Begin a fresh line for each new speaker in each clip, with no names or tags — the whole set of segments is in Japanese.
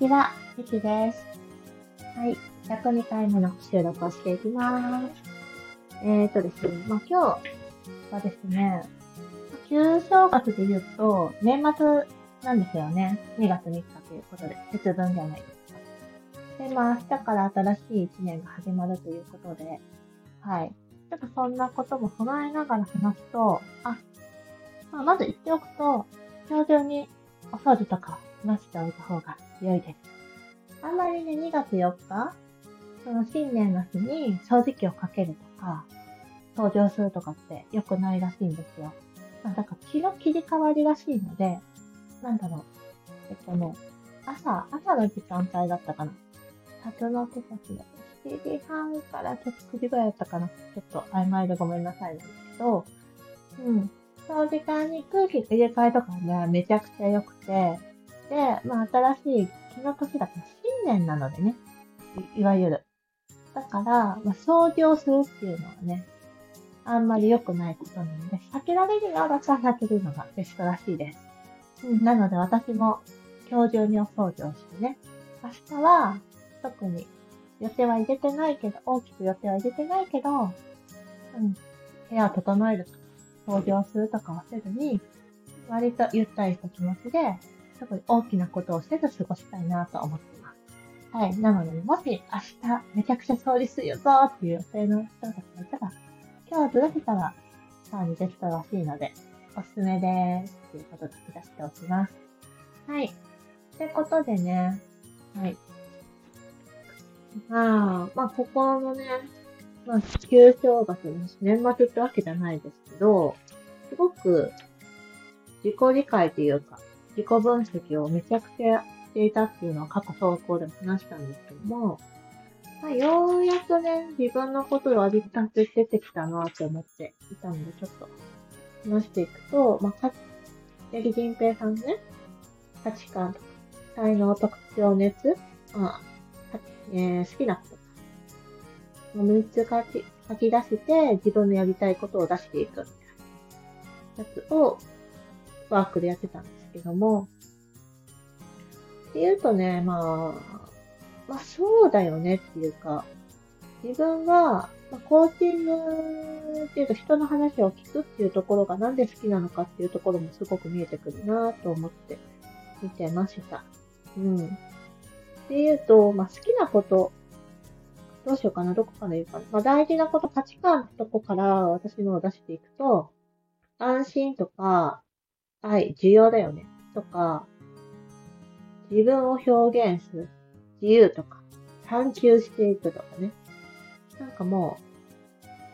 ちは、ゆきです。はい、102回目の収録をしていきます。えーとですね、まあ、今日はですね、旧正月で言うと、年末なんですよね。2月3日ということで、節分じゃないですか。で、まあ、明日から新しい1年が始まるということで、はい。ちょっとそんなことも踏まえながら話すと、あ、まあ、まず言っておくと、今日中にお掃除とかなしておいた方が良いです。あんまりね、2月4日、その新年の日に掃除機をかけるとか、登場するとかって良くないらしいんですよ。まあ、だから気の切り替わりらしいので、なんだろう。えっとね、朝、朝の時間帯だったかな。辰の手先だ7時半からちょっと9時ぐらいだったかな。ちょっと曖昧でごめんなさいなんですけど、うん。その時間に空気入れ替えとかね、めちゃくちゃ良くて、まあ新しい気の年だから新年なのでねい、いわゆる。だから、まあ、掃除をするっていうのはね、あんまり良くないことなので、避けられるようだったら避けるのがベストらしいです。うん、なので私も今日中にお掃除をしてね、明日は特に予定は入れてないけど、大きく予定は入れてないけど、うん、部屋を整えるとか、掃除をするとかはせずに、割とゆったりした気持ちで、特に大きなことをせず過ごしたいなと思っています。はい。なので、もし明日めちゃくちゃ掃除するよぞっていう予定の人たちがいたら、今日ずらせたら、さらにできたらしいので、おすすめです。ということで書き出しておきます。はい。ってことでね、はい。まあ、まあ、ここのね、まあ、旧正月の年末ってわけじゃないですけど、すごく自己理解というか、自己分析をめちゃくちゃしていたっていうのは過去投稿でも話したんですけども、まあ、ようやくね、自分のことを味立て出てきたなって思っていたので、ちょっと話していくと、まあ、か、八木仁平さんね、価値観とか、才能、特徴、熱、まあ、えー、好きなことか。3つ書き、書き出して自分のやりたいことを出していくみたいなやつをワークでやってたんですけども、って言うとね、まあ、まあそうだよねっていうか、自分は、まあ、コーチングっていうと人の話を聞くっていうところがなんで好きなのかっていうところもすごく見えてくるなと思って見てました。うん。っていうと、まあ好きなこと、どうしようかな、どこから言うかな。まあ大事なこと、価値観のとこから私のを出していくと、安心とか、愛、需要だよね。とか、自分を表現する。自由とか、探求していくとかね。なんかも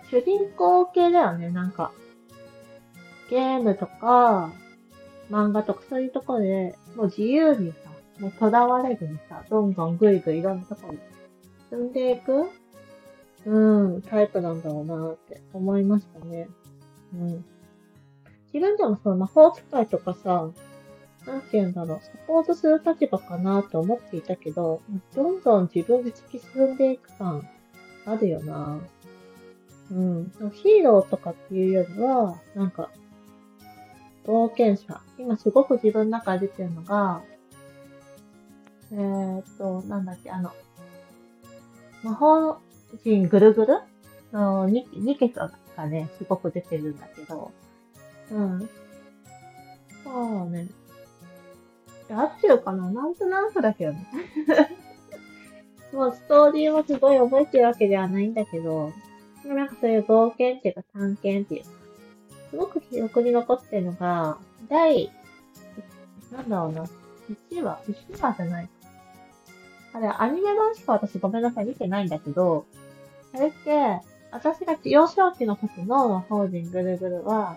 う、主人公系だよね、なんか。ゲームとか、漫画とかそういうとこで、もう自由にさ、もう囚われずにさ、どんどんぐいぐいいろんなとこに進んでいく、うん、タイプなんだろうなって思いましたね。うん。自分でもその魔法使いとかさ、なんて言うんだろう、サポートする立場かなと思っていたけど、どんどん自分で突き進んでいく感あるよな。うん。ヒーローとかっていうよりは、なんか、冒険者。今すごく自分の中で出てるのが、えー、っと、なんだっけ、あの、魔法人ぐるぐる？の 2, 2桁がね、すごく出てるんだけど、うん。そうね。合ってるかな？なんとなくだけどね。もうストーリーもすごい覚えてるわけではないんだけど、なんかそういう冒険っていうか探検っていうか、すごく記憶に残ってるのが、第、なんだろうな、1話 ?1 話じゃないあれ、アニメ版しか私ごめんなさい見てないんだけど、あれって、私が幼少期の時の法人ぐるぐるは、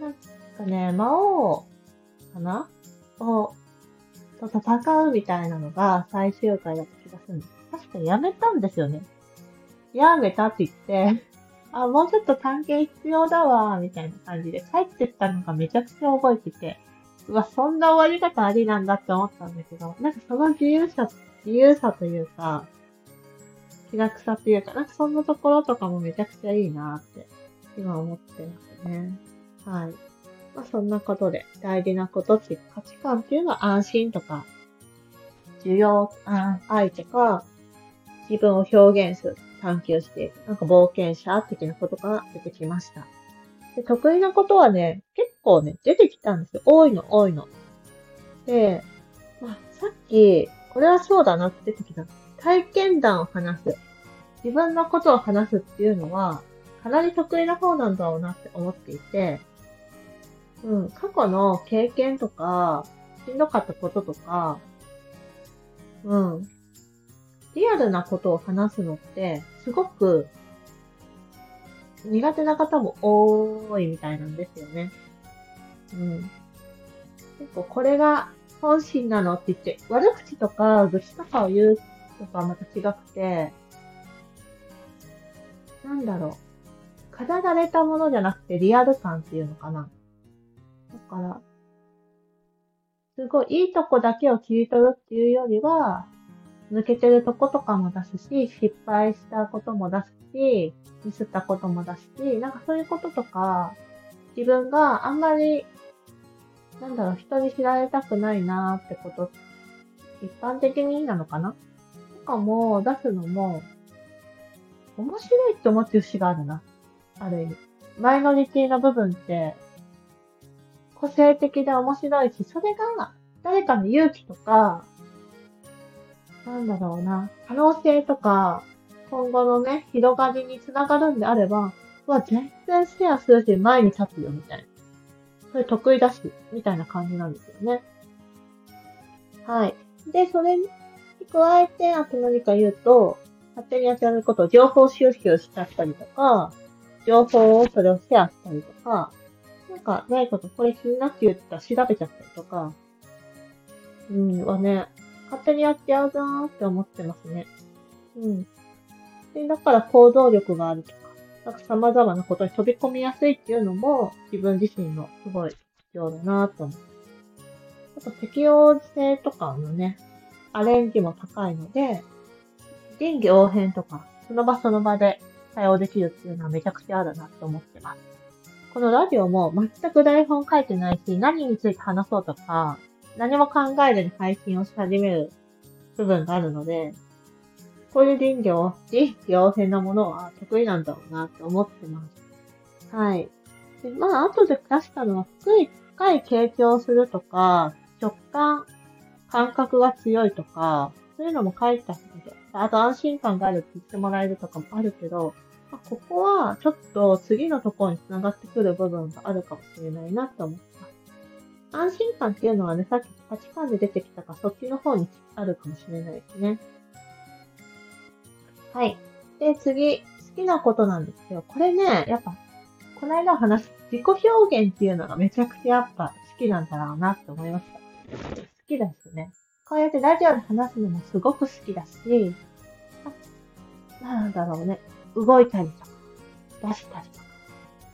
なんかね、魔王かな？を、と戦うみたいなのが最終回だった気がするんです。確かやめたんですよね。やめたって言って、あ、もうちょっと関係必要だわ、みたいな感じで帰ってったのがめちゃくちゃ覚えてて、うわ、そんな終わり方ありなんだって思ったんだけど、なんかその自由さ、自由さというか、気楽さというか、なんかそんなところとかもめちゃくちゃいいなって、今思ってますね。はい。まあそんなことで大事なことっていう価値観っていうのは安心とか、需要、愛とか、自分を表現する、探求して。なんか冒険者的なことが出てきました。で、得意なことはね、結構ね、出てきたんですよ。多いの、多いの。で、まあ、さっき、これはそうだなって出てきた。体験談を話す。自分のことを話すっていうのは、かなり得意な方なんだろうなって思っていて、うん、過去の経験とか、しんどかったこととか、うん、リアルなことを話すのって、すごく苦手な方も多いみたいなんですよね。うん。結構これが本心なのって言って、悪口とか愚痴とかを言うとかはまた違くて、なんだろう。飾られたものじゃなくてリアル感っていうのかな。だから、すごいいいとこだけを切り取るっていうよりは、抜けてるとことかも出すし、失敗したことも出すし、ミスったことも出すし、なんかそういうこととか、自分があんまり、なんだろう、人に知られたくないなーってこと、一般的にいいなのかな？とかも出すのも、面白いって思ってる節があるな。ある意味。マイノリティの部分って、個性的で面白いし、それが誰かの勇気とか、なんだろうな、可能性とか、今後のね、広がりにつながるんであれば、は全然シェアするし前に立つよ、みたいな。それ得意だし、みたいな感じなんですよね。はい。で、それに加えて、あと何か言うと、勝手にやってることを情報収集しちゃったりとか、情報をそれをシェアしたりとか、なんか、ないことこれ気になって言ったら調べちゃったりとか、うん、はね、勝手にやっちゃうなーって思ってますね。うん。で、だから行動力があるとか、なんか様々なことに飛び込みやすいっていうのも、自分自身のすごい必要だなと思う。あと適応性とかのね、アレンジも高いので、臨機応変とか、その場その場で対応できるっていうのはめちゃくちゃあるなと思ってます。このラジオも全く台本書いてないし、何について話そうとか、何も考えずに配信をし始める部分があるので、こういう林業、臨機応変なものは得意なんだろうなって思ってます。はい。でまあ、後で出したのは、深い、深い傾聴するとか、直感、感覚が強いとか、そういうのも書いたので、あと安心感があるって言ってもらえるとかもあるけど、まあ、ここはちょっと次のところに繋がってくる部分があるかもしれないなと思ってます。安心感っていうのはね、さっき価値観で出てきたから、そっちの方にあるかもしれないですね。はい。で、次、好きなことなんですけど、これね、やっぱ、この間話す自己表現っていうのがめちゃくちゃやっぱ好きなんだろうなって思いました。好きですね。こうやってラジオで話すのもすごく好きだし、あなんだろうね、動いたりとか、出したりとか、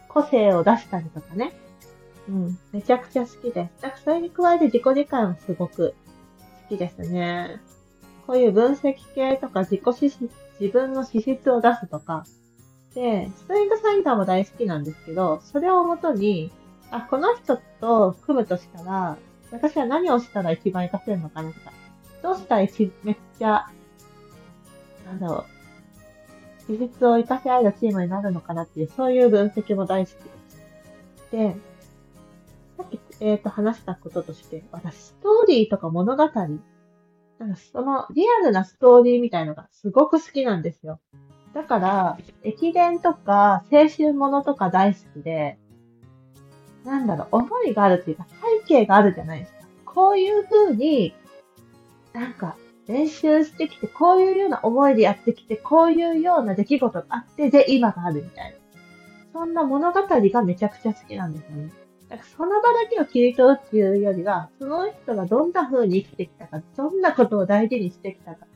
個性を出したりとかね。うん、めちゃくちゃ好きです。だからそれに加えて自己理解もすごく好きですね。こういう分析系とか自己資質自分の資質を出すとか。で、ストレントサインターも大好きなんですけど、それをもとに、あ、この人と組むとしたら、私は何をしたら一番活かせるのかなとか、どうしたら一めっちゃ、なんだろう、技術を活かし合えるチームになるのかなっていう、そういう分析も大好きです。で、さっき、えっ、ー、と、話したこととして、私、ストーリーとか物語、なんかそのリアルなストーリーみたいのがすごく好きなんですよ。だから、駅伝とか青春ものとか大好きで、なんだろう、思いがあるっていうか背景があるじゃないですか。こういう風に、なんか練習してきて、こういうような思いでやってきて、こういうような出来事があって、で、今があるみたいな。そんな物語がめちゃくちゃ好きなんですよね。だからその場だけを切り取るっていうよりは、その人がどんな風に生きてきたか、どんなことを大事にしてきたか、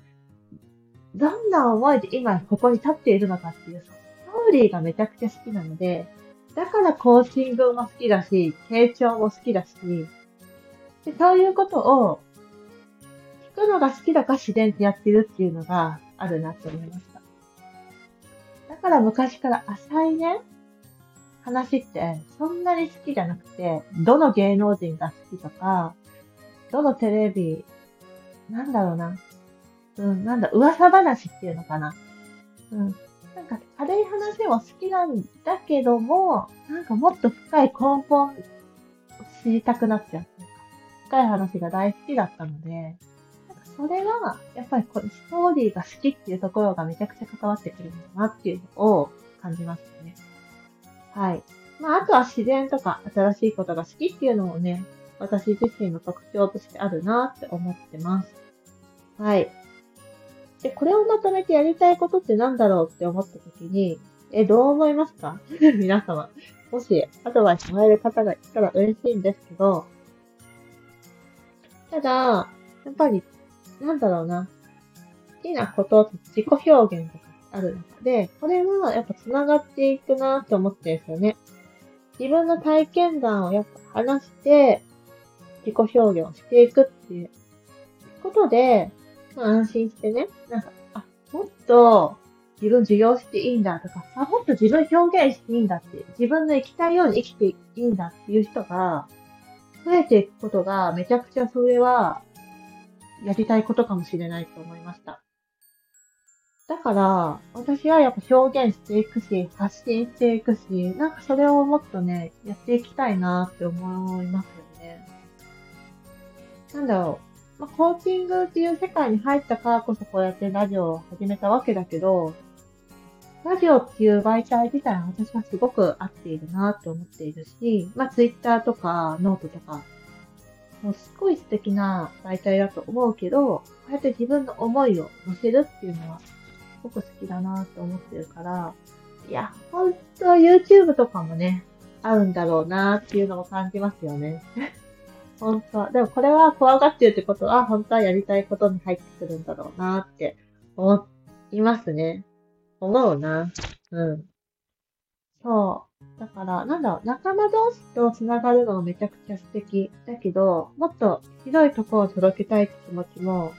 どんな思いで今ここに立っているのかっていう、ストーリーがめちゃくちゃ好きなので、だからコーチングも好きだし、傾聴も好きだし、でそういうことをくのが好きだから自然とやってるっていうのがあるなって思いました。だから昔から浅いね、話ってそんなに好きじゃなくて、どの芸能人が好きとか、どのテレビなんだろうな。うん、なんだ、噂話っていうのかな。うん。なんか軽い話も好きなんだけども、なんかもっと深い根本知りたくなっちゃう。深い話が大好きだったので、それは、やっぱりこのストーリーが好きっていうところがめちゃくちゃ関わってくるんだなっていうのを感じますね。はい。まあ、あとは自然とか新しいことが好きっていうのもね、私自身の特徴としてあるなって思ってます。はい。で、これをまとめてやりたいことって何だろうって思った時に、え、どう思いますか？皆様。もし、アドバイスもらえる方がいたら嬉しいんですけど、ただ、やっぱり、なんだろうな。好きなことと自己表現とかある中で、これはやっぱ繋がっていくなって思ってるんですよね。自分の体験談をやっぱ話して、自己表現をしていくっていうことで、まあ、安心してね、なんか、あ、もっと自分授業していいんだとか、あ、もっと自分表現していいんだって、自分の生きたいように生きていいんだっていう人が、増えていくことがめちゃくちゃそれは、やりたいことかもしれないと思いました。だから、私はやっぱ表現していくし、発信していくし、なんかそれをもっとね、やっていきたいなって思いますよね。なんだろう。まあ、コーチングっていう世界に入ったからこそこうやってラジオを始めたわけだけど、ラジオっていう媒体自体は私はすごく合っているなと思っているし、まあツイッターとかノートとか、もうすっごい素敵な媒体だと思うけど、こうやって自分の思いを乗せるっていうのはすごく好きだなと思ってるから、いや、ほんと YouTube とかもね、合うんだろうなっていうのも感じますよね。本当でもこれは怖がってるってことは、本当はやりたいことに入ってくるんだろうなって思いますね。思うな。うん。そう。だから、なんだろう、仲間同士と繋がるのがめちゃくちゃ素敵。だけど、もっと広いところを届けたいって気持ちも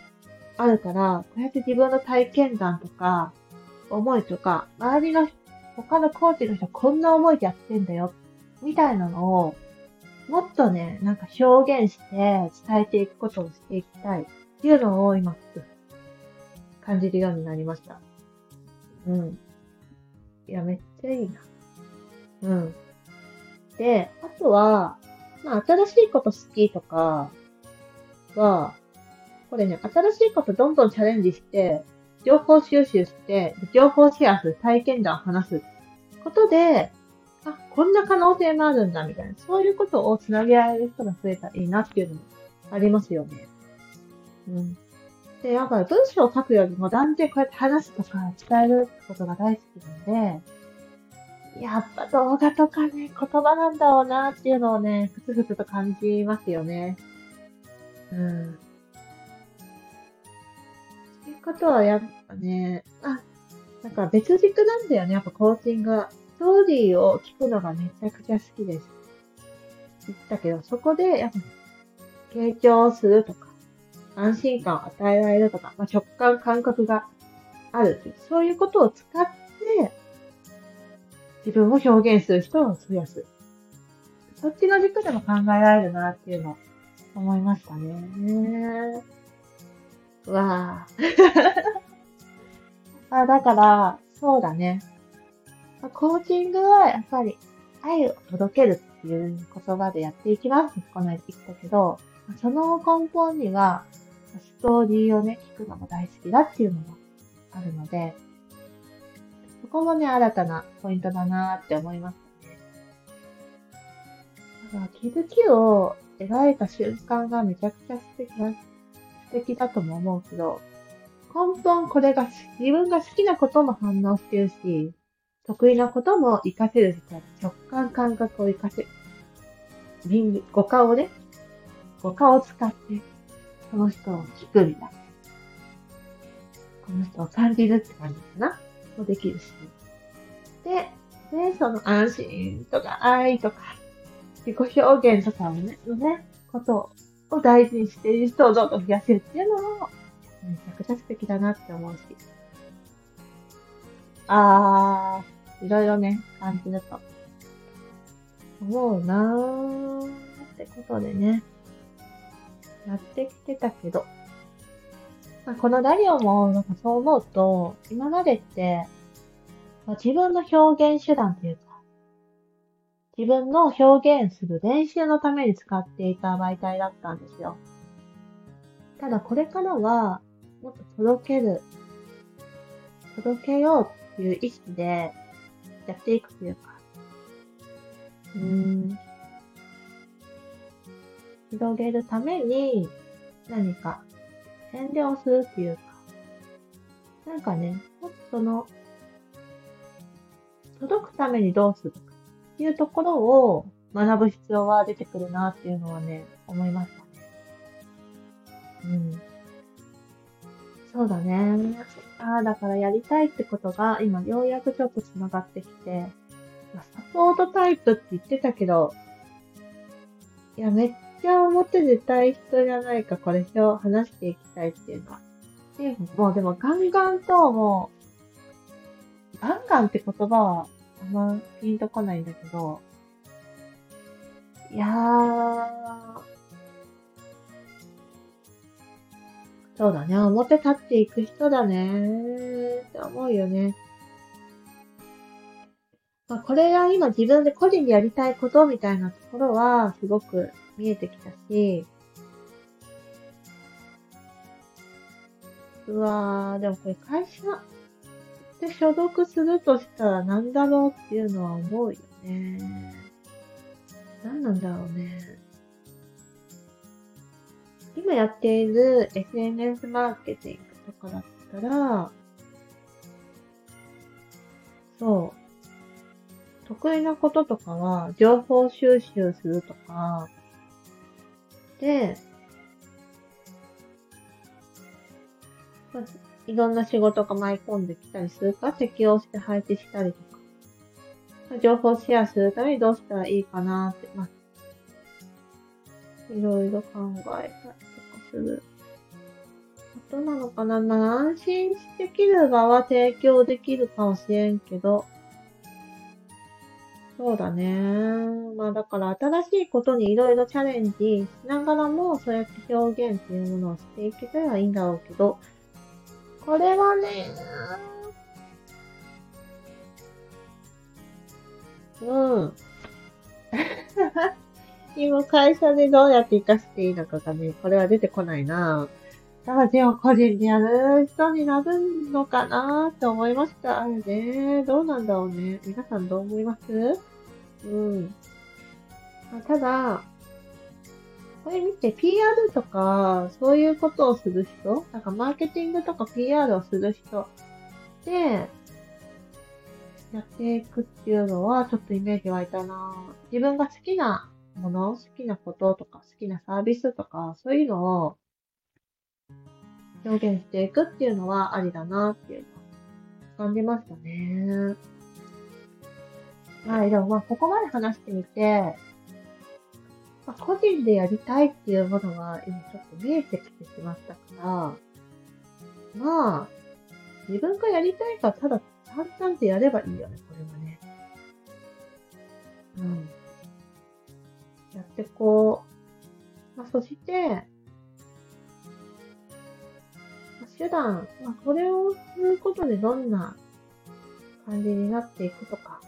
あるから、こうやって自分の体験談とか、思いとか、周りの他のコーチの人こんな思いでやってんだよ、みたいなのを、もっとね、なんか表現して伝えていくことをしていきたいっていうのを今、感じるようになりました。うん。いや、めっちゃいいな。うん。で、あとは、まあ、新しいこと好きとかは、これね、新しいことどんどんチャレンジして、情報収集して、情報シェアする、体験談を話すことで、あ、こんな可能性もあるんだ、みたいな。そういうことをつなげられる人が増えたらいいなっていうのもありますよね。うん。で、やっぱり文章を書くよりも断然こうやって話すとか伝えることが大好きなので、やっぱ動画とかね、言葉なんだろうなっていうのをね、ふつふつと感じますよね。うん。っていうことはやっぱね、あ、なんか別軸なんだよね、やっぱコーチング。ストーリーを聞くのがめちゃくちゃ好きです。言ったけど、そこでやっぱ、傾聴するとか、安心感を与えられるとか、まあ、直感、感覚があるそういうことを使って、自分を表現する人を増やす。そっちの軸でも考えられるなっていうのを思いましたね。うわぁ。あだから、そうだね。コーチングはやっぱり愛を届けるっていう言葉でやっていきます。この間言ったけど、その根本にはストーリーをね、聞くのも大好きだっていうのもあるので、そこもね、新たなポイントだなって思いましたね。だから気づきを描いた瞬間がめちゃくちゃ素敵だ、素敵だとも思うけど、根本これが自分が好きなことも反応してるし、得意なことも活かせる人は直感感覚を活かせる。五感をね、五感を使ってその人を聞くみたいな。この人を感じるって感じかな。もできるし。で、で、その安心とか愛とか、自己表現とかをね、のね、ことを大事にしている人をどんどん増やせるっていうのも、めちゃくちゃ素敵だなって思うし。あー、いろいろね、感じると。思うなーってことでね。やってきてたけど、まあ、このダリオもなんかそう思うと、今までって、まあ、自分の表現手段というか、自分の表現する練習のために使っていた媒体だったんですよ。ただこれからは、もっと届ける、届けようっていう意識でやっていくというか、うん、広げるために何か宣伝をするっていうか、なんかね、もっとその、届くためにどうするかっていうところを学ぶ必要は出てくるなっていうのはね、思いましたね。うん。そうだね。ああ、だからやりたいってことが今ようやくちょっと繋がってきて、サポートタイプって言ってたけど、いや、めっちゃ表出たい人じゃないか、これを話していきたいっていうのは。でもうでもガンガンともう、ガンガンって言葉はあんまピンとこないんだけど、いやー、そうだね、表立っていく人だねーって思うよね。まあ、これが今自分で個人でやりたいことみたいなところはすごく見えてきたし、うわー、でもこれ会社で所属するとしたら何だろうっていうのは思うよね。何なんだろうね。今やっている SNS マーケティングとかだったら、そう。得意なこととかは、情報収集するとか、まあ、いろんな仕事が舞い込んできたりするか、適応して配置したりとか、まあ、情報シェアするためにどうしたらいいかなって、まあ、いろいろ考えたりとかする。あとなのかなまあ、安心できる場は提供できるかもしれんけど、そうだね。まあだから新しいことにいろいろチャレンジしながらもそうやって表現っていうものをしていけたらいいんだろうけど、これはね、うん。今会社でどうやって活かしていいのかがね、これは出てこないな。ラジオ個人でやる人になるのかなって思いました。あれね。どうなんだろうね。皆さんどう思います？うん。ただ、これ見て PR とか、そういうことをする人なんかマーケティングとか PR をする人で、やっていくっていうのはちょっとイメージ湧いたな自分が好きなもの、好きなこととか、好きなサービスとか、そういうのを表現していくっていうのはありだなっていうのを感じましたね。はい、でもまあ、ここまで話してみて、まあ、個人でやりたいっていうものが今ちょっと見えてきてしまったから、まあ、自分がやりたいからただ淡々とやればいいよね、これはね。うん。やってこう。まあ、そして、まあ、手段、まあ、これをすることでどんな感じになっていくとか、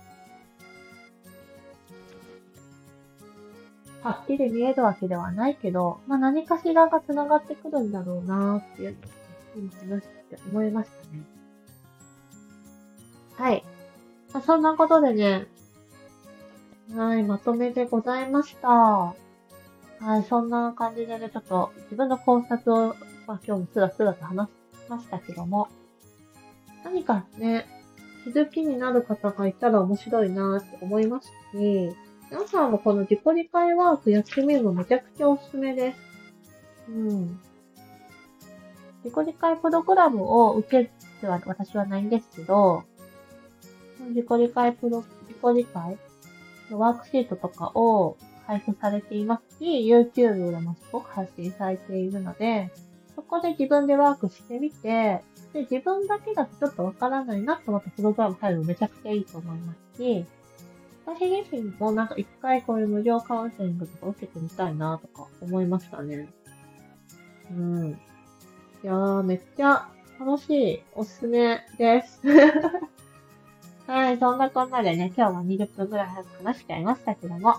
はっきり見えるわけではないけど、まあ、何かしらが繋がってくるんだろうなっていうのを、今話して思いましたね。はい。まあ、そんなことでね、はい、まとめでございました。はい、そんな感じでね、ちょっと自分の考察を、まあ、今日もスラスラと話しましたけども、何かね、気づきになる方がいたら面白いなって思いますし、皆さんもこの自己理解ワークやってみるのめちゃくちゃおすすめです。うん。自己理解プログラムを受けては私はないんですけど、自己理解プロ、自己理解のワークシートとかを配布されていますし、YouTube でもすごく発信されているので、そこで自分でワークしてみて、で、自分だけだとちょっとわからないなと思ったプログラム入るのめちゃくちゃいいと思いますし、私自身もなんか一回こういう無料カウンセリングとか受けてみたいなとか思いましたね。うん。いやー、めっちゃ楽しい。おすすめです。はい、そんなこんなでね、今日は20分ぐらい早く話しちゃいましたけども、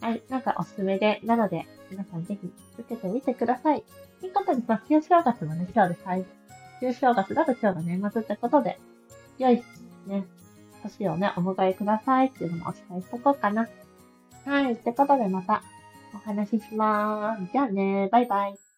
はい、なんかおすすめで、なので、皆さんぜひ受けてみてください。ということで、まあ、旧正月もね、今日で最後。旧正月だと今日が年末ってことで、良い、ね、年をね、お迎えくださいっていうのもお伝えしとこうかな。はい、ってことでまたお話ししまーす。じゃあね、バイバイ。